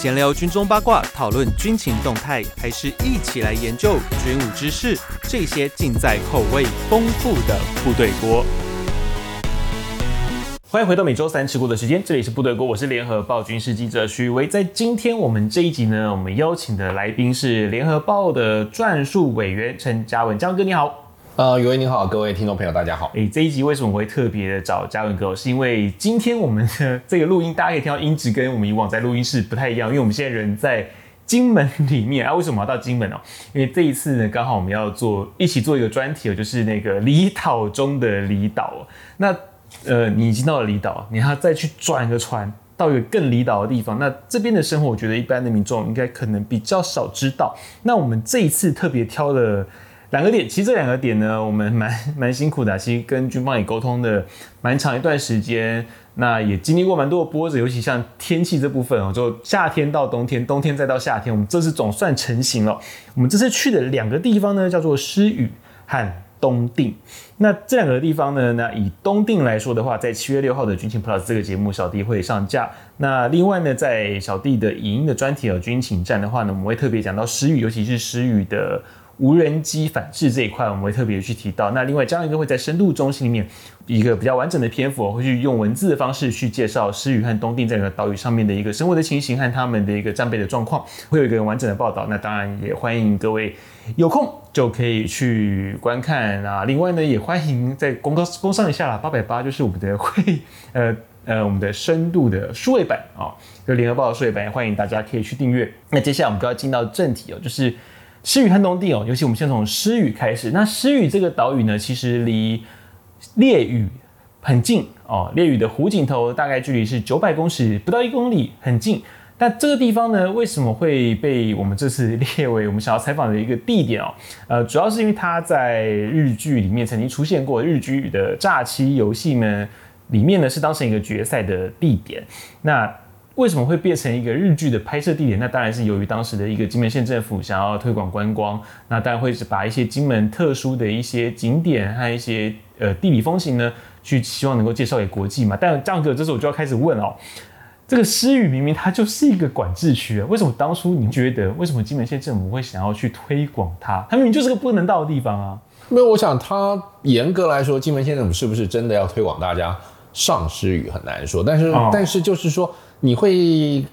闲聊军中八卦，讨论军情动态，还是一起来研究军武知识？这些尽在口味丰富的部队锅。欢迎回到每周三吃锅的时间，这里是部队锅，我是联合报军事记者许宇威。在今天我们这一集呢，我们邀请的来宾是联合报的撰述委员陈嘉文，嘉文哥你好。呃，宇威你好，各位听众朋友大家好。哎，这一集为什么会特别找嘉文哥？是因为今天我们的 这个录音，大家可以听到音质跟我们以往在录音室不太一样，因为我们现在人在金门里面 啊。为什么要到金门哦？因为这一次呢，刚好我们要做一起做一个专题，就是那个离岛中的离岛。那呃，你已经到了离岛，你要再去转个船到一个更离岛的地方。那这边的生活，我觉得一般的民众应该可能比较少知道。那我们这一次特别挑了两个点，其实这两个点呢，我们 蛮蛮辛苦的，其实跟军方也沟通的蛮长一段时间。那也经历过蛮多的波折，尤其像天气这部分哦，就夏天到冬天，冬天再到夏天，我们这次总算成型了。我们这次去的两个地方呢，叫做狮屿和东定，那这两个地方呢，那以东定来说的话，在七月六号的军情 Plus 这个节目，小弟会上架。那另外呢，在小弟的影音的专题有军情站的话呢，我们会特别讲到狮屿，尤其是狮屿的。无人机反制这一块，我们会特别去提到。那另外，嘉文哥会在深度中心里面一个比较完整的篇幅，会去用文字的方式去介绍狮屿和东定这两个岛屿上面的一个生活的情形和他们的一个战备的状况，会有一个完整的报道。那当然也欢迎各位有空就可以去观看啊。另外呢，也欢迎在公告公上一下啦，八百八就是我们的会呃呃我们的深度的数位版啊，就联合报的数位版，也欢迎大家可以去订阅。那接下来我们就要进到正题哦，就是。狮屿和东定哦，尤其我们先从诗雨开始。那诗雨这个岛屿呢，其实离烈屿很近哦。烈屿的湖景头大概距离是九百公尺，不到一公里，很近。但这个地方呢，为什么会被我们这次列为我们想要采访的一个地点哦？呃，主要是因为它在日剧里面曾经出现过，日剧的诈欺游戏呢里面呢是当成一个决赛的地点。那为什么会变成一个日剧的拍摄地点？那当然是由于当时的一个金门县政府想要推广观光，那当然会是把一些金门特殊的一些景点和一些呃地理风情呢，去希望能够介绍给国际嘛。但这样子，这时候我就要开始问哦，这个诗屿明明它就是一个管制区啊，为什么当初你觉得为什么金门县政府会想要去推广它？它明明就是个不能到的地方啊。没有，我想它严格来说，金门县政府是不是真的要推广大家上诗屿很难说，但是、哦、但是就是说。你会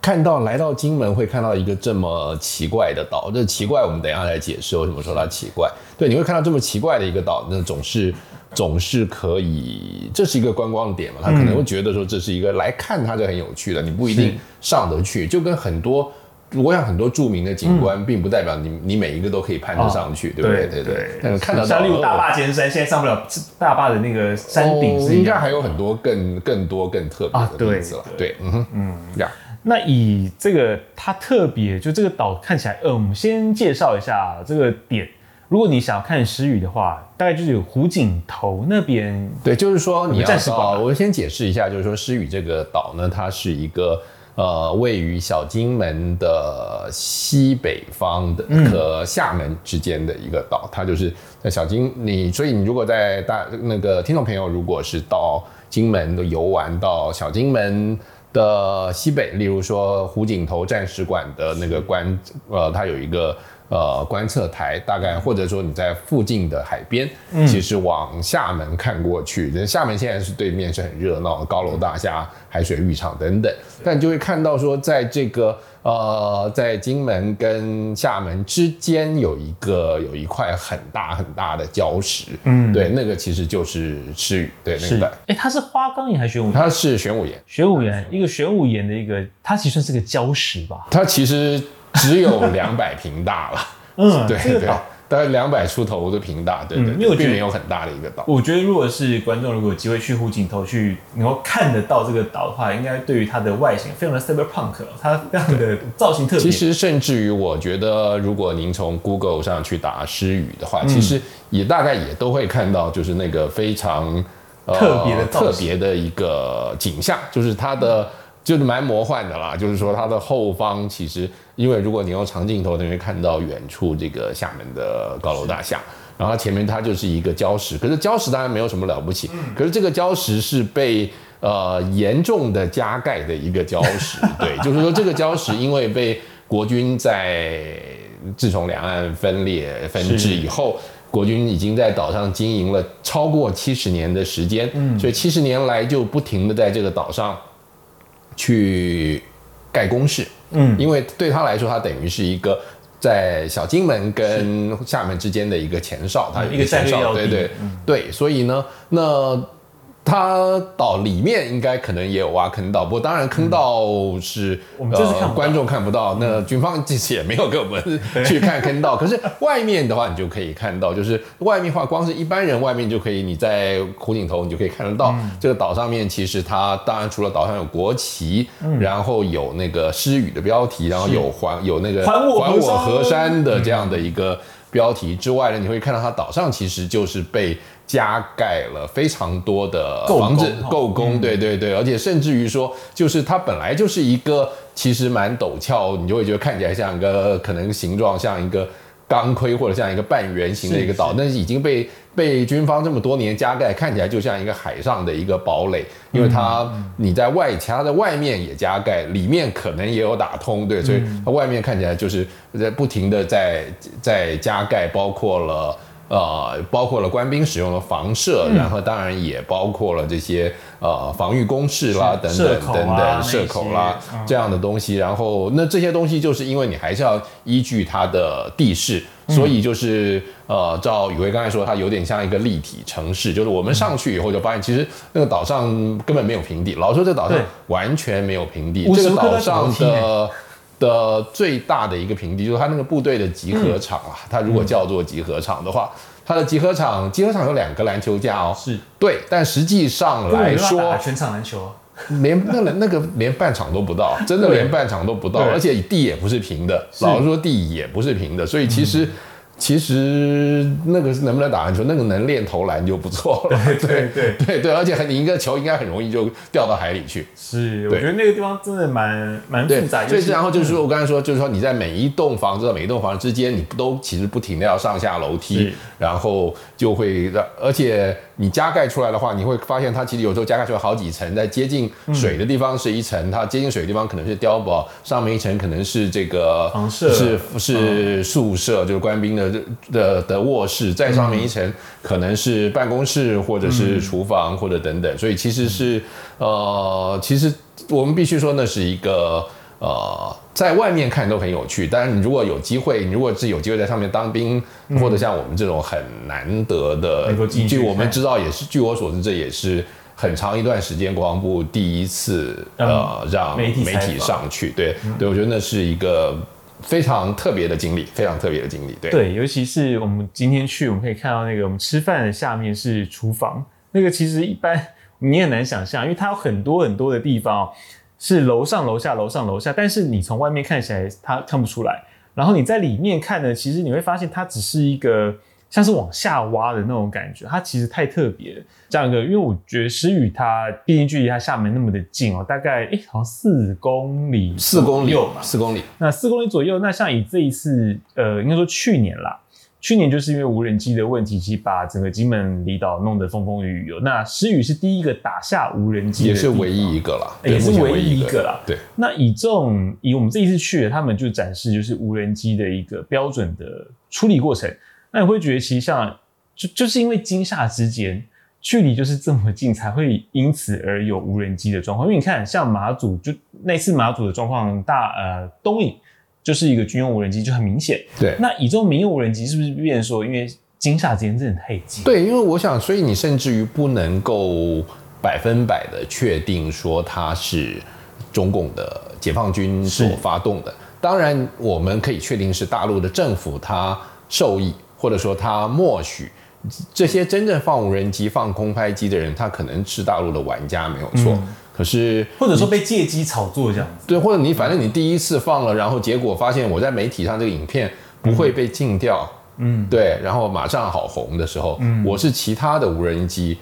看到来到金门会看到一个这么奇怪的岛，这奇怪我们等一下来解释为什么说它奇怪。对，你会看到这么奇怪的一个岛，那总是总是可以，这是一个观光点嘛，他可能会觉得说这是一个来看它就很有趣的，你不一定上得去，就跟很多。我想很多著名的景观，并不代表你你每一个都可以攀得上去，嗯、对不对？对对对。但是看到像例如大坝尖山，现在上不了大坝的那个山顶，是应该还有很多更更多更特别的例子了。啊、对，嗯哼，嗯呀。那以这个它特别，就这个岛看起来，呃，我们先介绍一下这个点。如果你想要看石屿的话，大概就是有湖景头那边。对，就是说你暂时保，我先解释一下，就是说石屿这个岛呢，它是一个。呃，位于小金门的西北方的和厦门之间的一个岛，嗯、它就是在小金你，所以你如果在大那个听众朋友，如果是到金门的游玩，到小金门的西北，例如说湖景头战史馆的那个关，呃，它有一个。呃，观测台大概，或者说你在附近的海边，嗯、其实往厦门看过去，人厦门现在是对面是很热闹的高楼大厦、海水浴场等等，但就会看到说，在这个呃，在金门跟厦门之间有一个有一块很大很大的礁石，嗯，对，那个其实就是赤屿，对，那个，哎，它是花岗岩还是玄武岩？它是玄武岩，玄武岩，一个玄武岩的一个，它其实算是个礁石吧？它其实。只有两百平大了，嗯，对对，大概两百出头的平大，对对，因为我觉得没有很大的一个岛。我觉得如果是观众，如果有机会去湖景头去能够看得到这个岛的话，应该对于它的外形非常的 cyberpunk，它非常的造型特别。其实甚至于我觉得，如果您从 Google 上去打诗屿的话，其实也大概也都会看到，就是那个非常特别的特别的一个景象，就是它的。就是蛮魔幻的啦，就是说它的后方其实，因为如果你用长镜头，你会看到远处这个厦门的高楼大厦，然后它前面它就是一个礁石，可是礁石当然没有什么了不起，可是这个礁石是被呃严重的加盖的一个礁石。对，就是说这个礁石因为被国军在自从两岸分裂分治以后。国军已经在岛上经营了超过七十年的时间，嗯，所以七十年来就不停的在这个岛上去盖工事，嗯，因为对他来说，他等于是一个在小金门跟厦门之间的一个前哨，他有一个前哨，对对对，所以呢，那。它岛里面应该可能也有挖坑道，不过当然坑道是、嗯、呃观众看不到，那军方其实也没有给我们去看坑道。可是外面的话，你就可以看到，就是外面的话，光是一般人外面就可以，你在湖景头你就可以看得到。嗯、这个岛上面其实它当然除了岛上有国旗，嗯、然后有那个诗语的标题，然后有还有那个还我河山的这样的一个标题之外呢，你会看到它岛上其实就是被。加盖了非常多的房子，构工，对对对，而且甚至于说，就是它本来就是一个其实蛮陡峭，你就会觉得看起来像一个可能形状像一个钢盔或者像一个半圆形的一个岛，但是已经被被军方这么多年加盖，看起来就像一个海上的一个堡垒，因为它你在外，其他的外面也加盖，里面可能也有打通，对，所以它外面看起来就是在不停的在在加盖，包括了。呃，包括了官兵使用的房舍，嗯、然后当然也包括了这些呃防御工事啦，等等等等射口啦这样的东西。然后那这些东西就是因为你还是要依据它的地势，嗯、所以就是呃，照宇辉刚才说，它有点像一个立体城市。就是我们上去以后就发现，其实那个岛上根本没有平地。老实说，这岛上完全没有平地。这个岛上的。的最大的一个平地就是它那个部队的集合场啊，它如果叫做集合场的话，它的集合场集合场有两个篮球架哦，是。对，但实际上来说，全场篮球。连那个那个连半场都不到，真的连半场都不到，而且地也不是平的，老实说地也不是平的，所以其实。其实那个是能不能打篮球，那个能练投篮就不错了。对 对对对对，而且你一个球应该很容易就掉到海里去。是，我觉得那个地方真的蛮蛮复杂。所以然后就是说我刚才说，就是说你在每一栋房子、每一栋房子之间，你都其实不停的要上下楼梯，然后就会让，而且你加盖出来的话，你会发现它其实有时候加盖出来好几层，在接近水的地方是一层，它接近水的地方可能是碉堡，上面一层可能是这个房舍，是是宿舍，就是官兵的。的的卧室，再上面一层可能是办公室，或者是厨房，或者等等，所以其实是呃，其实我们必须说，那是一个呃，在外面看都很有趣，但是你如果有机会，你如果是有机会在上面当兵，或者像我们这种很难得的，据我们知道也是，据我所知，这也是很长一段时间国防部第一次呃让媒体上去，对对，我觉得那是一个。非常特别的经历，非常特别的经历，对。对，尤其是我们今天去，我们可以看到那个我们吃饭的下面是厨房，那个其实一般你也难想象，因为它有很多很多的地方是楼上楼下楼上楼下，但是你从外面看起来它看不出来，然后你在里面看呢，其实你会发现它只是一个。像是往下挖的那种感觉，它其实太特别了。这样一个，因为我觉得石宇它毕竟距离它厦门那么的近哦，大概诶好像四公里，四公里嘛，四公里。那四公里左右，那像以这一次，呃，应该说去年啦，去年就是因为无人机的问题，其实把整个金门离岛弄得风风雨雨哦。那石宇是第一个打下无人机，也是唯一一个啦，也是唯一一个啦。对。那以这种以我们这一次去，他们就展示就是无人机的一个标准的处理过程。那你会觉得，其实像就就是因为惊吓之间距离就是这么近，才会因此而有无人机的状况。因为你看，像马祖就那次马祖的状况，大呃东引就是一个军用无人机，就很明显。对，那以这种民用无人机是不是变说，因为惊吓之间真的太近？对，因为我想，所以你甚至于不能够百分百的确定说它是中共的解放军所发动的。当然，我们可以确定是大陆的政府它受益。或者说他默许这些真正放无人机、放空拍机的人，他可能是大陆的玩家没有错。嗯、可是或者说被借机炒作这样子，对，或者你反正你第一次放了，然后结果发现我在媒体上这个影片不会被禁掉，嗯，对，然后马上好红的时候，嗯，我是其他的无人机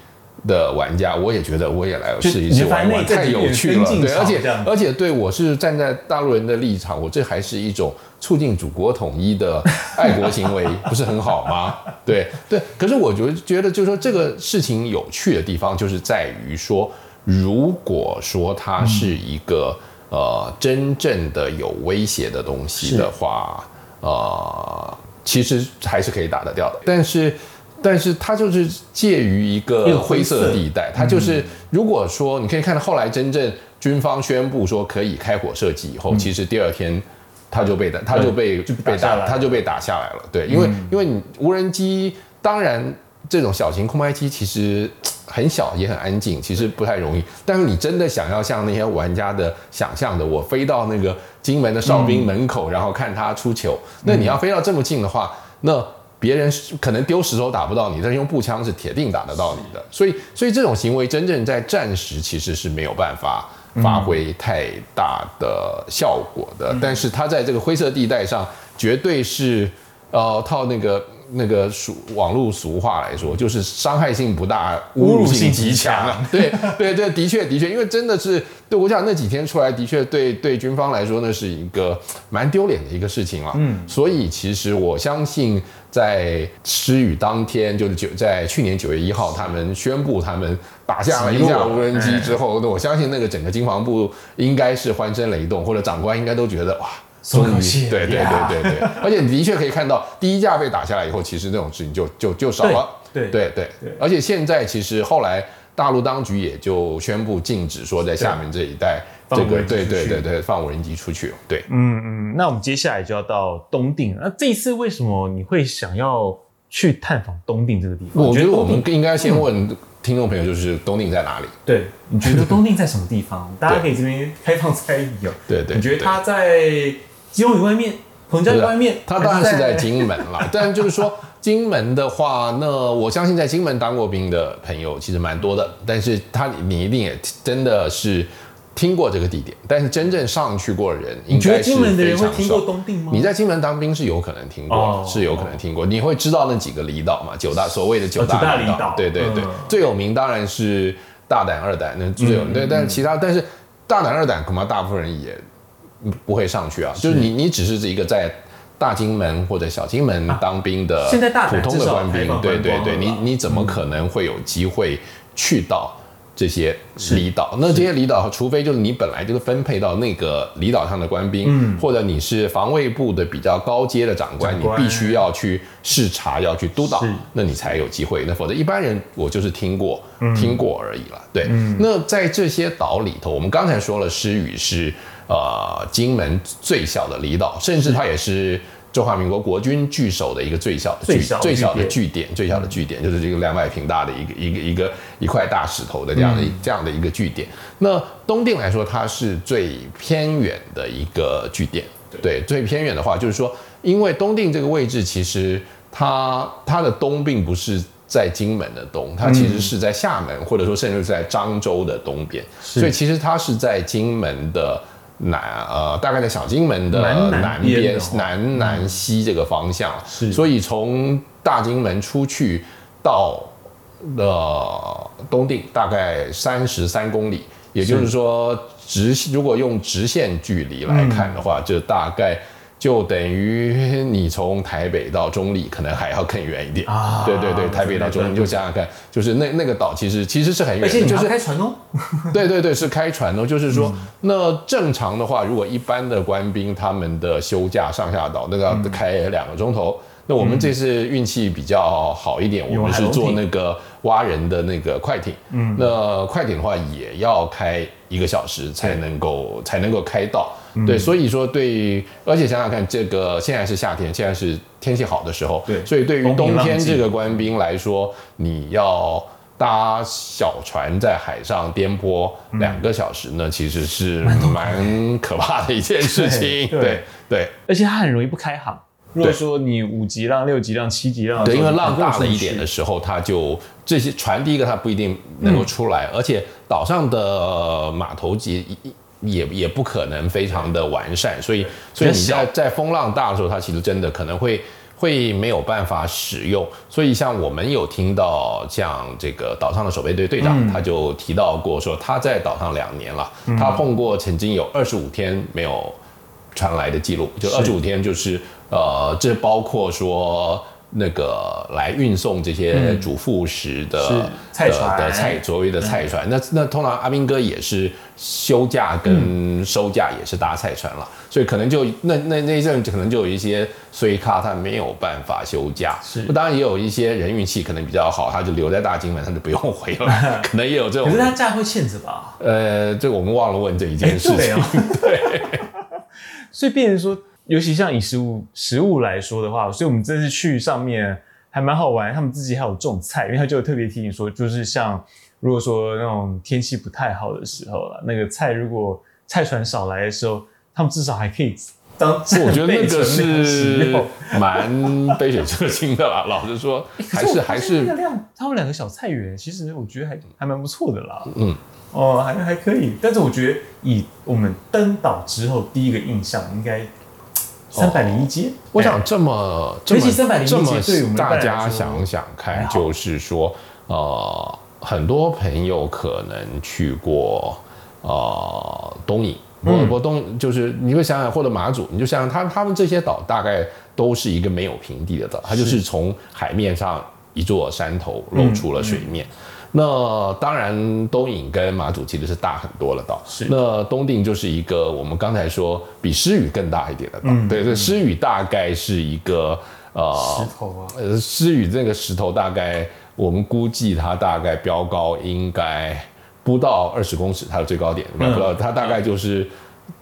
的玩家，我也觉得我也来试一试玩玩，太有趣了，对，而且而且对我是站在大陆人的立场，我这还是一种。促进祖国统一的爱国行为不是很好吗？对对，可是我觉觉得就是说这个事情有趣的地方就是在于说，如果说它是一个、嗯、呃真正的有威胁的东西的话，呃，其实还是可以打得掉的。但是，但是它就是介于一个灰色地带。它就是如果说你可以看到后来真正军方宣布说可以开火射击以后，嗯、其实第二天它就被打，它就被就被打，它就被打下来了。对，因为、嗯、因为你无人机当然。这种小型空拍机其实很小，也很安静，其实不太容易。但是你真的想要像那些玩家的想象的，我飞到那个金门的哨兵门口，嗯、然后看他出球，那你要飞到这么近的话，那别人可能丢石头打不到你，但是用步枪是铁定打得到你的。所以，所以这种行为真正在战时其实是没有办法发挥太大的效果的。嗯、但是它在这个灰色地带上，绝对是呃套那个。那个俗网络俗话来说，就是伤害性不大，侮辱性极强啊！对对对，的确的确，因为真的是对我想那几天出来，的确对对军方来说，那是一个蛮丢脸的一个事情啊。嗯，所以其实我相信，在失语当天，就是九在去年九月一号，他们宣布他们打下了一架无人机之后，那我相信那个整个军防部应该是欢声雷动，或者长官应该都觉得哇。终于，对对对对对，而且你的确可以看到，第一架被打下来以后，其实这种事情就就就少了。对对对，而且现在其实后来大陆当局也就宣布禁止说在厦门这一带这个对对对对放无人机出去。对，嗯嗯，那我们接下来就要到东定了。那这一次为什么你会想要去探访东定这个地方？我觉得我们应该先问听众朋友，就是东定在哪里？对，你觉得东定在什么地方？大家可以这边开放猜疑哦。对对，你觉得它在？基隆屿外面，彭佳屿外面，他当然是在金门了。但就是说，金门的话，那我相信在金门当过兵的朋友其实蛮多的。但是他，你一定也真的是听过这个地点。但是真正上去过的人，应该是金门的人会听过东定吗？你在金门当兵是有可能听过，哦、是有可能听过。你会知道那几个离岛嘛？九大所谓的九大离岛，哦、对对对，嗯、最有名当然是大胆、二胆，那最有名。对，但是其他，但是大胆、二胆恐怕大部分人也。不会上去啊，就是你，你只是一个在大金门或者小金门当兵的普通的官兵，对对对，你你怎么可能会有机会去到这些离岛？那这些离岛，除非就是你本来就是分配到那个离岛上的官兵，或者你是防卫部的比较高阶的长官，你必须要去视察，要去督导，那你才有机会。那否则一般人，我就是听过听过而已了。对，那在这些岛里头，我们刚才说了，诗语是。呃，金门最小的离岛，甚至它也是中华民国国军据守的一个最小的据最小的据点，最小的据点就是这个两百平大的一个一个一个一块大石头的这样的这样的一个据点。那东定来说，它是最偏远的一个据点。对，最偏远的话，就是说，因为东定这个位置，其实它它的东并不是在金门的东，它其实是在厦门，或者说甚至是在漳州的东边，所以其实它是在金门的。南呃，大概在小金门的南边、南南西这个方向，是，所以从大金门出去到了东定，大概三十三公里，也就是说直如果用直线距离来看的话，就大概。就等于你从台北到中立，可能还要更远一点啊！对对对，台北到中立，你就想想看，就是那那个岛其实其实是很远的，就是开船哦。对对对，是开船哦。就是说，那正常的话，如果一般的官兵他们的休假上下岛，那个要开两个钟头。那我们这次运气比较好一点，我们是坐那个蛙人的那个快艇。嗯，那快艇的话也要开一个小时才能够才能够开到。对，所以说对，而且想想看，这个现在是夏天，现在是天气好的时候，对，所以对于冬天这个官兵来说，你要搭小船在海上颠簸两个小时呢，其实是蛮可怕的一件事情。对对，而且它很容易不开航。如果说你五级浪、六级浪、七级浪，对，因为浪大了一点的时候，它就这些船第一个它不一定能够出来，而且岛上的码头级一。也也不可能非常的完善，所以所以你在在风浪大的时候，它其实真的可能会会没有办法使用。所以像我们有听到像这个岛上的守备队队长，他就提到过说他在岛上两年了，他碰过曾经有二十五天没有传来的记录，就二十五天就是呃，这包括说那个来运送这些主副食的、嗯、菜船的菜，所谓的菜船。嗯、那那通常阿兵哥也是休假跟收假也是搭菜船了，嗯、所以可能就那那那一阵可能就有一些衰咖他没有办法休假。是，当然也有一些人运气可能比较好，他就留在大金门，他就不用回了。可能也有这种。可是他假会欠着吧？呃，这个我们忘了问这一件事情。对，哦、对。所以变成说。尤其像以食物食物来说的话，所以我们这次去上面还蛮好玩。他们自己还有种菜，因为他就特别提醒说，就是像如果说那种天气不太好的时候了，那个菜如果菜船少来的时候，他们至少还可以当。我觉得那个是蛮杯水车薪的啦。老实说，还是还是那量，他们两个小菜园，其实我觉得还还蛮不错的啦。嗯，哦，还还可以。但是我觉得以我们登岛之后第一个印象应该。三百零一街，我想这么这么这么大家想想看，就是说，呃，很多朋友可能去过呃东引，不不东就是你会想想，或者马祖，你就想想他他们这些岛大概都是一个没有平地的岛，它就是从海面上一座山头露出了水面。那当然，东引跟马祖其实是大很多了岛。是。那东定就是一个我们刚才说比狮屿更大一点的岛。嗯。对，这狮屿大概是一个呃石头啊。呃，狮屿这个石头大概我们估计它大概标高应该不到二十公尺，它的最高点。嗯。不知道它大概就是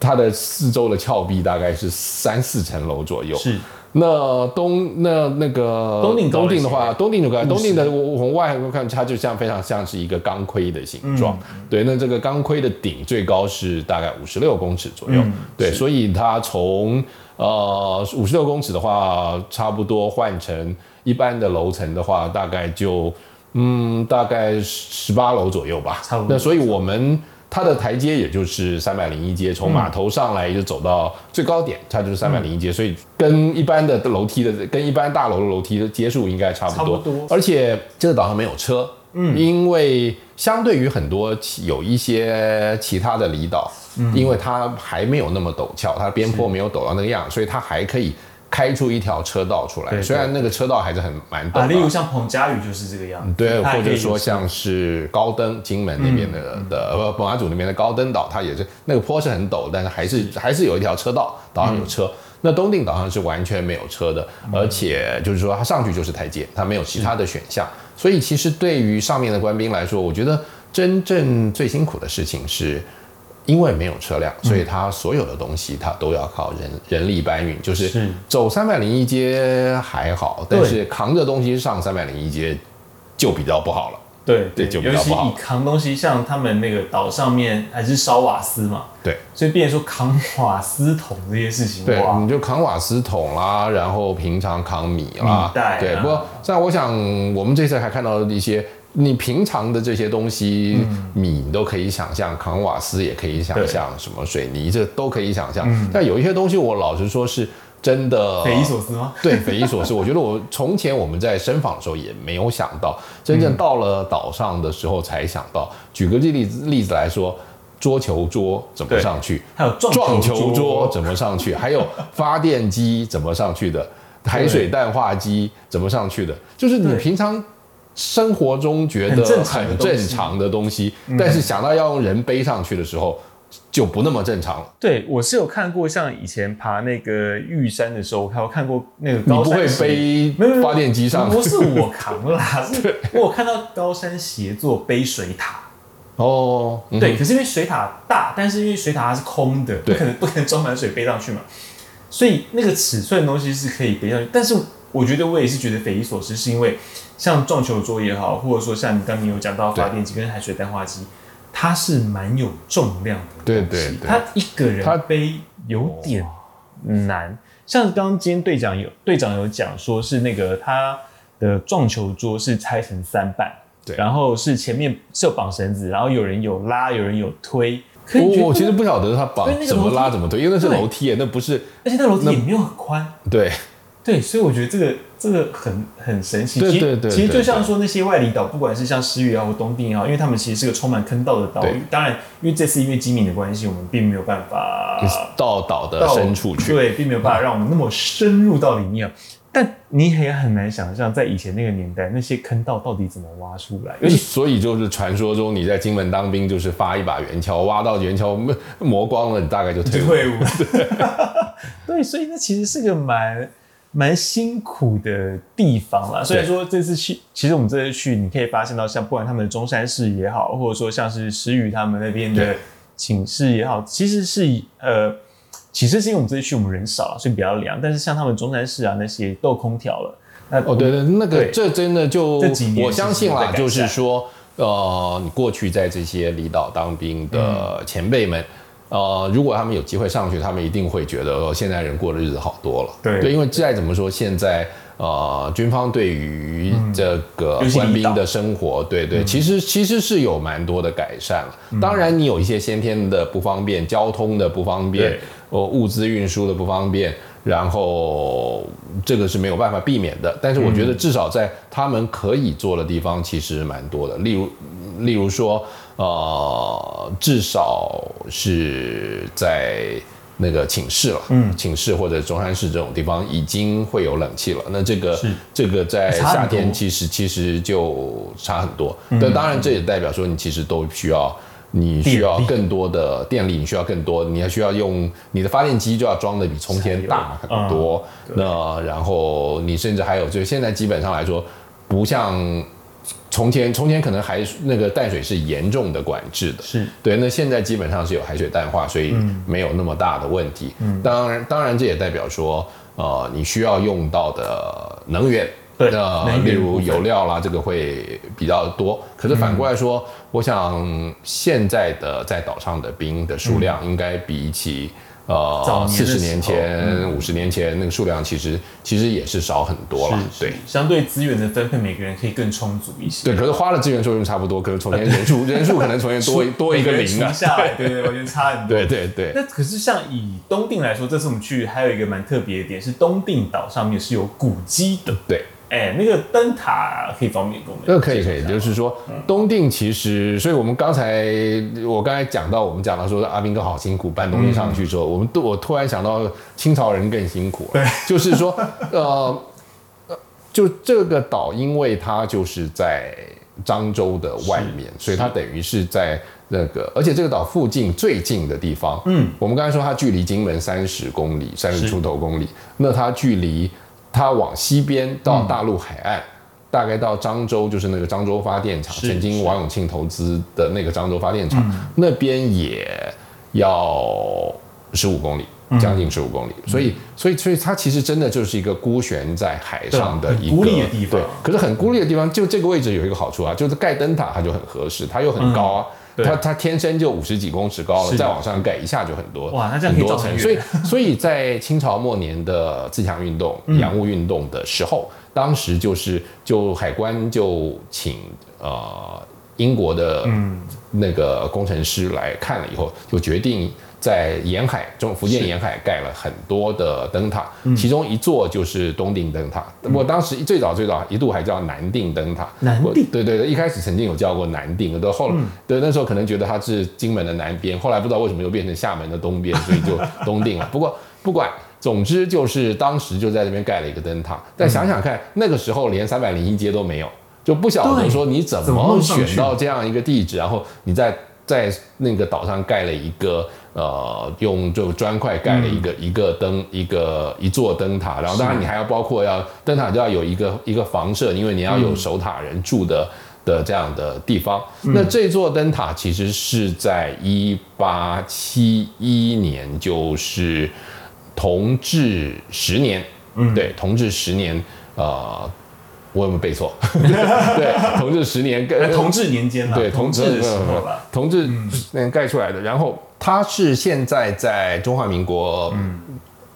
它的四周的峭壁大概是三四层楼左右。是。那东那那个东定东定的话，东定就看东定的，我从外看它就像非常像是一个钢盔的形状。嗯、对，那这个钢盔的顶最高是大概五十六公尺左右。嗯、对，所以它从呃五十六公尺的话，差不多换成一般的楼层的话，大概就嗯大概十八楼左右吧。差不多。那所以我们。它的台阶也就是三百零一阶，从码头上来就走到最高点，它就是三百零一阶，所以跟一般的楼梯的，跟一般大楼的楼梯的阶数应该差不多。差不多。而且这个岛上没有车，嗯，因为相对于很多有一些其他的离岛，嗯，因为它还没有那么陡峭，它的边坡没有陡到那个样，所以它还可以。开出一条车道出来，虽然那个车道还是很蛮陡。啊，例如像彭佳屿就是这个样子。对，或者说像是高登金门那边的的呃不马祖那边的高登岛，它也是那个坡是很陡，但是还是还是有一条车道，岛上有车。那东定岛上是完全没有车的，而且就是说它上去就是台阶，它没有其他的选项。所以其实对于上面的官兵来说，我觉得真正最辛苦的事情是。因为没有车辆，所以它所有的东西它都要靠人人力搬运。就是走三百零一街还好，但是扛着东西上三百零一街就比较不好了。对对，就比较不好。尤其你扛东西，像他们那个岛上面还是烧瓦斯嘛，对，所以变成说扛瓦斯桶这些事情，对，你就扛瓦斯桶啦，然后平常扛米啦，米袋啊，对。不过，像我想，我们这次还看到了一些。你平常的这些东西，嗯、米你都可以想象，扛瓦斯也可以想象，什么水泥这都可以想象。嗯、但有一些东西，我老实说是真的匪夷所思吗？对，匪夷所思。我觉得我从前我们在深访的时候也没有想到，真正到了岛上的时候才想到。嗯、举个例子例子来说，桌球桌怎么上去？还有撞撞球桌怎么上去？还有发电机怎么上去的？海水淡化机怎么上去的？就是你平常。生活中觉得很正常的东西，但是想到要用人背上去的时候，就不那么正常了。对，我是有看过，像以前爬那个玉山的时候，我还有看过那个高山。你不会背发电机上？不是我扛啦，是 我有看到高山协作背水塔。哦，对，可是因为水塔大，但是因为水塔它是空的，不可能不可能装满水背上去嘛，所以那个尺寸的东西是可以背上去，但是。我觉得我也是觉得匪夷所思，是因为像撞球桌也好，或者说像你刚刚有讲到发电机跟海水淡化机，它是蛮有重量的。对对对，它一个人背有点难。像刚刚今天队长有队长有讲说，是那个他的撞球桌是拆成三半，对，然后是前面是有绑绳子，然后有人有拉，有人有推。我我其实不晓得他绑怎么拉怎么推，因为那是楼梯，那不是，而且那楼梯也没有很宽。对。对，所以我觉得这个这个很很神奇。对对对，其实就像说那些外离岛，不管是像石屿啊或东定啊，因为他们其实是个充满坑道的岛屿。当然，因为这次因为机敏的关系，我们并没有办法到岛的深处去。对，并没有办法让我们那么深入到里面。但你也很难想象，在以前那个年代，那些坑道到底怎么挖出来？所以就是传说中你在金门当兵，就是发一把圆锹，挖到圆锹磨光了，你大概就退伍。退伍。对，所以那其实是个蛮蛮辛苦的地方啦。虽然说这次去，其实我们这次去，你可以发现到，像不管他们的中山市也好，或者说像是石宇他们那边的寝室也好，其实是呃。其实是因为我们这次去我们人少，所以比较凉。但是像他们中山市啊那些都有空调了。那哦对对，那个这真的就我相信啦，就是说呃，你过去在这些离岛当兵的前辈们，嗯、呃，如果他们有机会上去，他们一定会觉得、呃、现在人过的日子好多了。对对，因为再怎么说现在。呃，军方对于这个官兵的生活，嗯、对对，其实其实是有蛮多的改善了。嗯、当然，你有一些先天的不方便，交通的不方便，哦，物资运输的不方便，然后这个是没有办法避免的。但是我觉得，至少在他们可以做的地方，其实蛮多的。例如，例如说，呃，至少是在。那个寝室了，嗯，寝室或者中山市这种地方已经会有冷气了。那这个是这个在夏天其实其实就差很多。但当然这也代表说你其实都需要，你需要更多的电力，你需要更多，你还需要用你的发电机就要装的比从前大很多。那然后你甚至还有，就现在基本上来说，不像。从前，从前可能海那个淡水是严重的管制的，是对。那现在基本上是有海水淡化，所以没有那么大的问题。嗯，当然，当然这也代表说，呃，你需要用到的能源，对，呃例如油料啦，这个会比较多。可是反过来说，嗯、我想现在的在岛上的兵的数量应该比起。呃，四十年前、五十、嗯、年前那个数量其实其实也是少很多了，对，相对资源的分配，每个人可以更充足一些。对，可是花的资源作用差不多，可是从前人数人数可能从前多 多一个零啊，下来，对对，我觉得差很多。对对对。那可是像以东定来说，这次我们去还有一个蛮特别的点是，东定岛上面是有古迹的，对。哎，那个灯塔可以方便跟我们？这个可以可以，就是说东定其实，所以我们刚才我刚才讲到，我们讲到说阿兵哥好辛苦搬东西上去之后，我们都我突然想到清朝人更辛苦，对，就是说呃呃，就这个岛，因为它就是在漳州的外面，所以它等于是在那个，而且这个岛附近最近的地方，嗯，我们刚才说它距离金门三十公里，三十出头公里，那它距离。它往西边到大陆海岸，嗯、大概到漳州，就是那个漳州发电厂，曾经王永庆投资的那个漳州发电厂，嗯、那边也要十五公里，将近十五公里。嗯、所以，所以，所以它其实真的就是一个孤悬在海上的一个孤立的地方。对，可是很孤立的地方，就这个位置有一个好处啊，就是盖灯塔它就很合适，它又很高啊。嗯它它天生就五十几公尺高了，再往上盖一下就很多哇，那这样可以造成。所以所以在清朝末年的自强运动、洋务运动的时候，当时就是就海关就请呃英国的那个工程师来看了以后，就决定。在沿海中，福建沿海盖了很多的灯塔，其中一座就是东定灯塔。我当时最早最早一度还叫南定灯塔。南定，对对对，一开始曾经有叫过南定，都后来，对那时候可能觉得它是金门的南边，后来不知道为什么又变成厦门的东边，所以就东定了。不过不管，总之就是当时就在这边盖了一个灯塔。但想想看，那个时候连三百零一街都没有，就不晓得说你怎么选到这样一个地址，然后你在在那个岛上盖了一个。呃，用这个砖块盖了一个、嗯、一个灯一个一座灯塔，然后当然你还要包括要灯塔就要有一个一个房舍，因为你要有守塔人住的、嗯、的这样的地方。嗯、那这座灯塔其实是在一八七一年，就是同治十年，嗯，对，同治十年，呃。我有没有背错？对，同治十年盖，同治年间对，同治的时候吧，同治年盖出来的。然后它是现在在中华民国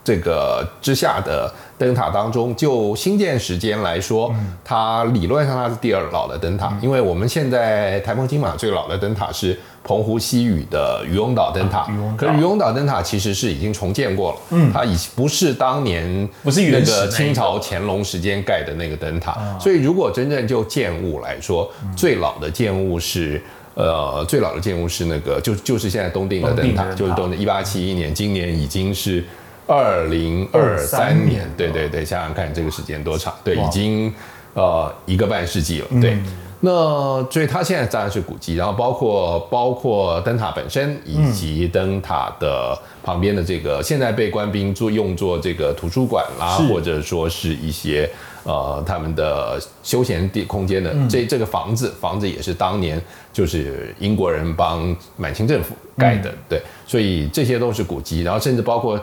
这个之下的灯塔当中，就新建时间来说，它理论上它是第二老的灯塔，因为我们现在台风金马最老的灯塔是。澎湖西屿的渔翁岛灯塔，可是渔翁岛灯塔其实是已经重建过了，嗯，它已不是当年不是那个清朝乾隆时间盖的那个灯塔，所以如果真正就建物来说，最老的建物是呃最老的建物是那个就就是现在东定的灯塔，就是东定一八七一年，今年已经是二零二三年，对对对，想想看这个时间多长，对，已经呃一个半世纪了，对。嗯。那所以它现在当然是古迹，然后包括包括灯塔本身，以及灯塔的旁边的这个，现在被官兵做用作这个图书馆啦，或者说是一些呃他们的休闲地空间的这这个房子，房子也是当年就是英国人帮满清政府盖的，对，所以这些都是古迹，然后甚至包括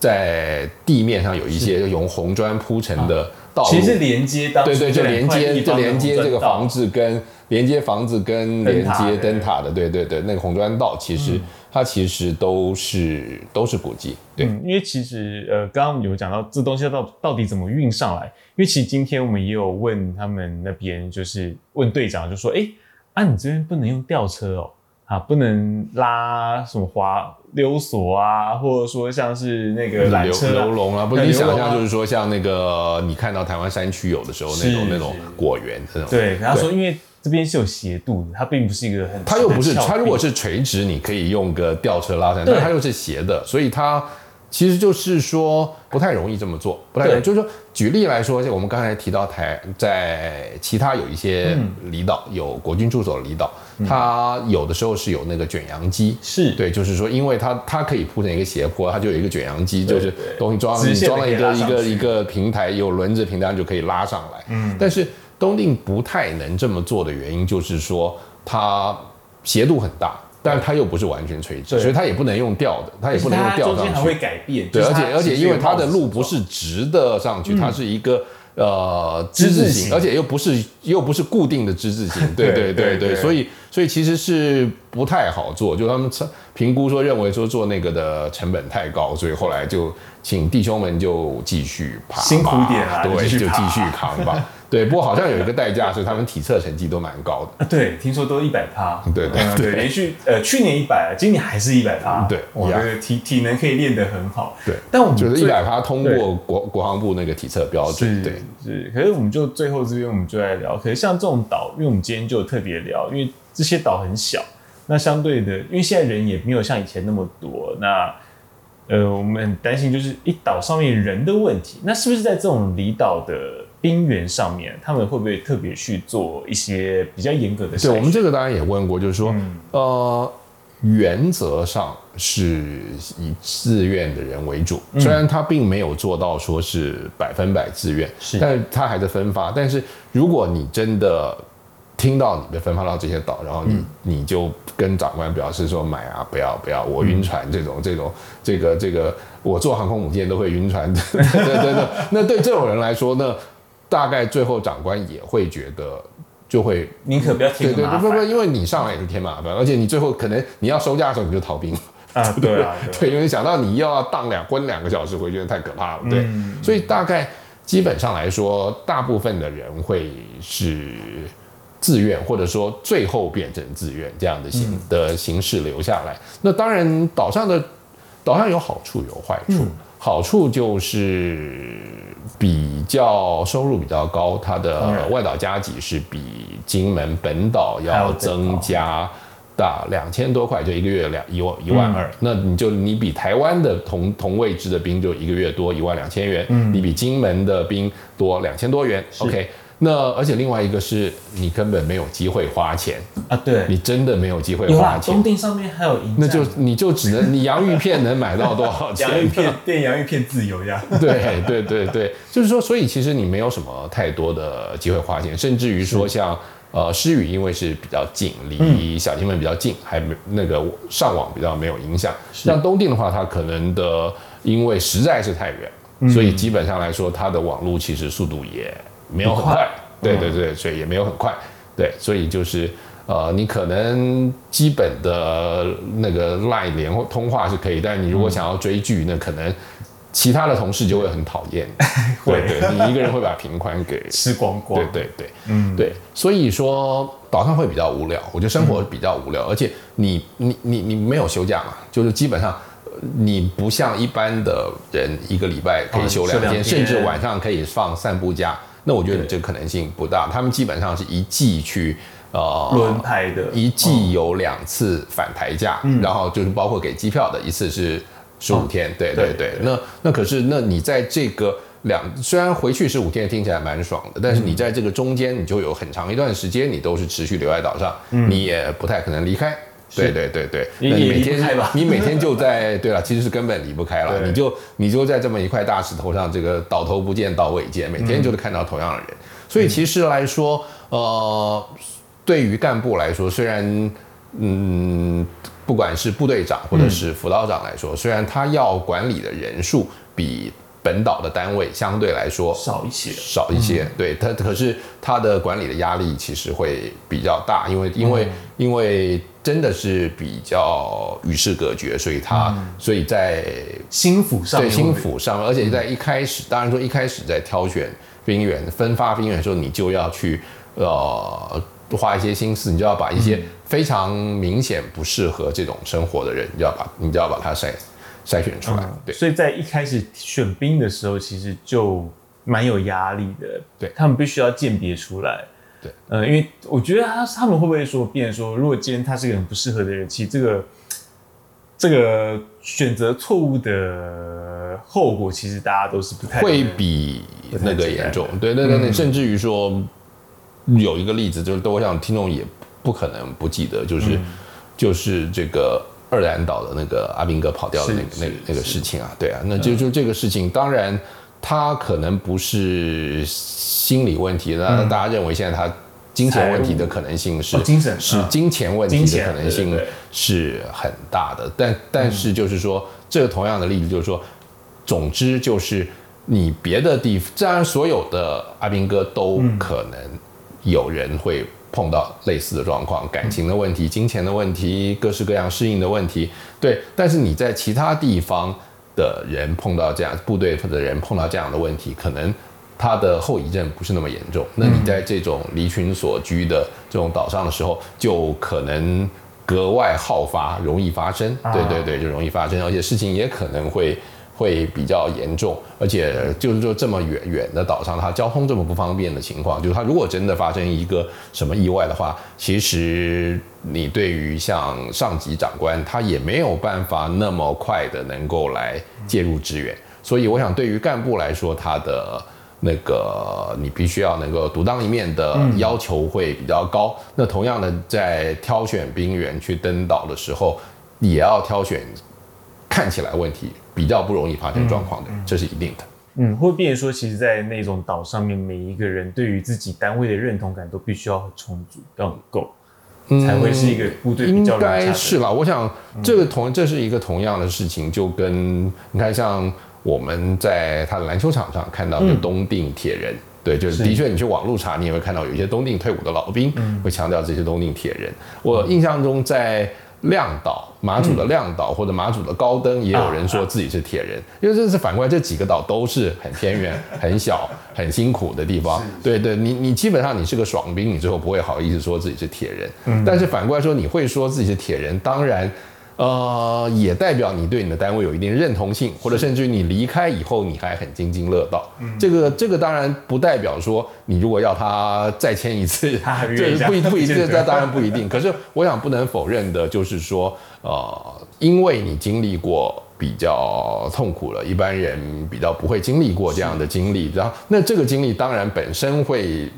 在地面上有一些用红砖铺成的。道路。其实是连接当对对，就连接就连接这个房房子跟连接房子跟连接灯灯塔塔的，对对对，那个红砖道其实、嗯、它其实都是都是古迹，对、嗯，因为其实呃，刚刚有讲到这东西到到底怎么运上来，因为其实今天我们也有问他们那边，就是问队长，就说，哎，啊，你这边不能用吊车哦。啊，不能拉什么滑溜索啊，或者说像是那个缆车、流龙啊，不是你想象就是说像那个你看到台湾山区有的时候那种那种果园这种。对，他说因为这边是有斜度的，它并不是一个很，它又不是，它如果是垂直，你可以用个吊车拉上，但它又是斜的，所以它。其实就是说不太容易这么做，不太容易。就是说，举例来说，像我们刚才提到台，在其他有一些离岛、嗯、有国军驻守的离岛，它有的时候是有那个卷扬机，是。对，就是说，因为它它可以铺成一个斜坡，它就有一个卷扬机，就是东西装你装了一个一个一个平台，有轮子平台就可以拉上来。嗯，但是东定不太能这么做的原因，就是说它斜度很大。但它又不是完全垂直，所以它也不能用吊的，它也不能用吊上去。中间还会改变。对，而且而且因为它的路不是直的上去，它是一个呃之字形，而且又不是又不是固定的之字形。对对对对，所以所以其实是不太好做。就他们评估说，认为说做那个的成本太高，所以后来就请弟兄们就继续爬，辛苦点啊，对，就继续扛吧。对，不过好像有一个代价是他们体测成绩都蛮高的。啊，对，听说都一百趴。对对对，连续呃去年一百，今年还是一百趴。对，我觉得体体能可以练得很好。对，但我们觉得一百趴通过国国防部那个体测标准。对，是。可是我们就最后这边我们就来聊，可是像这种岛，因为我们今天就特别聊，因为这些岛很小，那相对的，因为现在人也没有像以前那么多，那呃，我们很担心就是一岛上面人的问题，那是不是在这种离岛的？边缘上面，他们会不会特别去做一些比较严格的？对，我们这个当然也问过，就是说，嗯、呃，原则上是以自愿的人为主，虽然他并没有做到说是百分百自愿，是，但是他还在分发。但是如果你真的听到你被分发到这些岛，然后你、嗯、你就跟长官表示说买啊，不要不要，我晕船这种、嗯、这种这个这个，我坐航空母舰都会晕船，对对对对，那对这种人来说呢？大概最后长官也会觉得，就会宁可不要添麻烦。对对对，不不，因为你上来也是添麻烦，而且你最后可能你要收假的时候你就逃兵啊，对啊，对，因为想到你又要当两关两个小时回去，太可怕了，对。嗯、所以大概基本上来说，大部分的人会是自愿，或者说最后变成自愿这样的形、嗯、的形式留下来。那当然，岛上的岛上有好处有坏处，嗯、好处就是。比较收入比较高，它的外岛加急是比金门本岛要增加大两千多块，就一个月两一万一万二。那你就你比台湾的同同位置的兵就一个月多一万两千元，嗯，你比金门的兵多两千多元。OK。那而且另外一个是你根本没有机会花钱啊，对，你真的没有机会花钱。东定上面还有营，那就你就只能你洋芋片能买到多少 钱？洋芋片变洋芋片自由呀。对对对对，就是说，所以其实你没有什么太多的机会花钱，甚至于说像呃诗雨，因为是比较近，离小金门比较近，还没那个上网比较没有影响。像东定的话，它可能的因为实在是太远，所以基本上来说，它的网络其实速度也。没有很快，快。对对对，所以也没有很快，对，所以就是呃，你可能基本的那个 LINE 联或通话是可以，但你如果想要追剧，那可能其他的同事就会很讨厌，会。对，对，你一个人会把频宽给吃光光，对对对，嗯，对，所以说早上会比较无聊，我觉得生活比较无聊，嗯、而且你你你你没有休假嘛，就是基本上你不像一般的人一个礼拜可以休两天，嗯、甚至晚上可以放散步假。那我觉得这个可能性不大，他们基本上是一季去呃轮排的，一季有两次返台价，嗯、然后就是包括给机票的，一次是十五天，对对对。那那可是，那你在这个两虽然回去十五天听起来蛮爽的，但是你在这个中间，你就有很长一段时间，你都是持续留在岛上，你也不太可能离开。对对对对，你每天你每天就在 对了，其实是根本离不开了，你就你就在这么一块大石头上，这个倒头不见倒尾见，每天就是看到同样的人。所以其实来说，呃，对于干部来说，虽然嗯。不管是部队长或者是辅导长来说，嗯、虽然他要管理的人数比本岛的单位相对来说少一些，少一些，嗯、对他，可是他的管理的压力其实会比较大，因为因为、嗯、因为真的是比较与世隔绝，所以他、嗯、所以在心腹上，对心腹上面，而且在一开始，当然说一开始在挑选兵员、分发兵员的时候，你就要去呃。花一些心思，你就要把一些非常明显不适合这种生活的人，你就要把你就要把他筛筛选出来。嗯、对，所以在一开始选兵的时候，其实就蛮有压力的。对，他们必须要鉴别出来。对，呃，因为我觉得他他们会不会说，变成说，如果今天他是一个很不适合的人，其实这个这个选择错误的后果，其实大家都是不太会比那个严重。对对对对，嗯、甚至于说。有一个例子，就是都我想听众也不可能不记得，就是、嗯、就是这个二兰岛的那个阿兵哥跑掉的那个那个那个事情啊，对啊，那就就这个事情，当然他可能不是心理问题，那、嗯、大家认为现在他金钱问题的可能性是、哦、精神是金钱问题的可能性是很大的，但但是就是说这个同样的例子就是说，总之就是你别的地方，当然所有的阿兵哥都可能、嗯。有人会碰到类似的状况，感情的问题、金钱的问题、各式各样适应的问题，对。但是你在其他地方的人碰到这样，部队的人碰到这样的问题，可能他的后遗症不是那么严重。那你在这种离群所居的这种岛上的时候，就可能格外好发，容易发生。对对对，就容易发生，而且事情也可能会。会比较严重，而且就是说这么远远的岛上，它交通这么不方便的情况，就是它如果真的发生一个什么意外的话，其实你对于像上级长官，他也没有办法那么快的能够来介入支援。所以我想，对于干部来说，他的那个你必须要能够独当一面的要求会比较高。那同样的，在挑选兵员去登岛的时候，也要挑选看起来问题。比较不容易发生状况的，嗯、这是一定的。嗯，会变成说，其实，在那种岛上面，每一个人对于自己单位的认同感都必须要很充足，要很够，嗯、才会是一个部队比较应该是吧。我想，这个同这是一个同样的事情，就跟你看，像我们在他的篮球场上看到的东定铁人，嗯、对，就是的确，你去网路查，你也会看到有一些东定退伍的老兵会强调这些东定铁人。嗯、我印象中在。亮岛，马祖的亮岛或者马祖的高登，也有人说自己是铁人，因为这是反过来，这几个岛都是很偏远、很小、很辛苦的地方。对对，你你基本上你是个爽兵，你最后不会好意思说自己是铁人。但是反过来说，你会说自己是铁人，当然。呃，也代表你对你的单位有一定认同性，或者甚至于你离开以后你还很津津乐道。嗯、这个这个当然不代表说你如果要他再签一次，这不一不一定，这当然不一定。可是我想不能否认的就是说，呃，因为你经历过比较痛苦了，一般人比较不会经历过这样的经历，然后那这个经历当然本身会。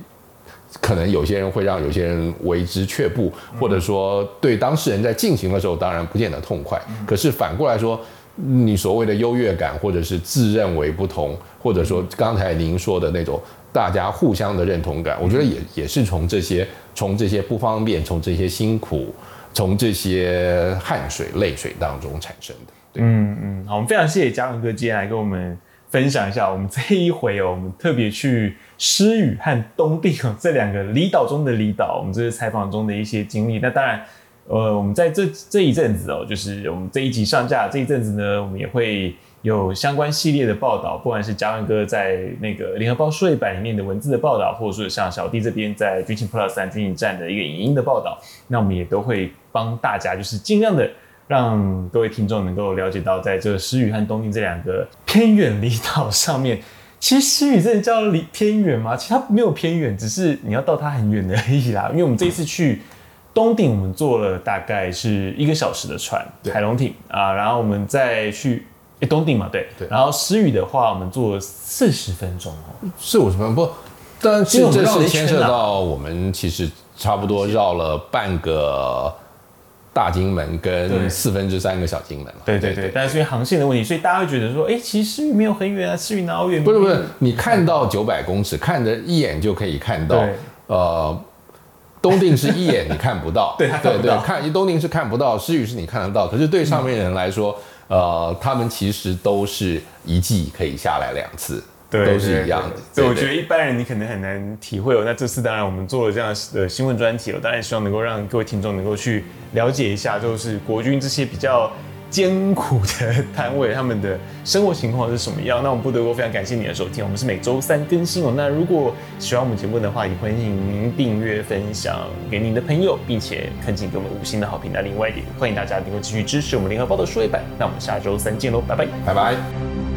可能有些人会让有些人为之却步，或者说对当事人在进行的时候，当然不见得痛快。可是反过来说，你所谓的优越感，或者是自认为不同，或者说刚才您说的那种大家互相的认同感，我觉得也也是从这些从这些不方便，从这些辛苦，从这些汗水泪水当中产生的。对。嗯嗯，好，我们非常谢谢嘉文哥今天来跟我们分享一下，我们这一回哦，我们特别去。狮屿和东定这两个离岛中的离岛，我们这次采访中的一些经历。那当然，呃，我们在这这一阵子哦，就是我们这一集上架这一阵子呢，我们也会有相关系列的报道，不管是嘉伦哥在那个联合报数位版里面的文字的报道，或者说像小弟这边在军情 Plus 三军情站的一个影音的报道，那我们也都会帮大家，就是尽量的让各位听众能够了解到，在这个狮屿和东定这两个偏远离岛上面。其实诗雨真的叫离偏远吗？其实它没有偏远，只是你要到它很远的而已啦。因为我们这一次去东定，我们坐了大概是一个小时的船，海龙艇啊，然后我们再去哎，东定嘛，对。对。然后诗雨的话，我们坐四十分钟哦，四五十分钟不？但是这是牵涉到我们其实差不多绕了半个大金门跟四分之三个小金门嘛。对对对。但是因为航线的问题，所以大家会觉得说，哎，其实诗雨没有很远啊，诗雨哪有远？不是不是，你看到九百公尺，看着一眼就可以看到。呃，东定是一眼你看不到。对对对，看东定是看不到，诗雨是你看得到。可是对上面人来说，呃，他们其实都是一季可以下来两次。对，都是一样的。所以我觉得一般人你可能很难体会哦。那这次当然我们做了这样的新闻专题，我当然希望能够让各位听众能够去了解一下，就是国军这些比较艰苦的单位，他们的生活情况是什么样。那我们不得不非常感谢你的收听，我们是每周三更新哦。那如果喜欢我们节目的话，也欢迎您订阅、分享给您的朋友，并且恳请给我们五星的好评。那另外一点，欢迎大家能够继续支持我们联合报的数位版。那我们下周三见喽，拜拜，拜拜。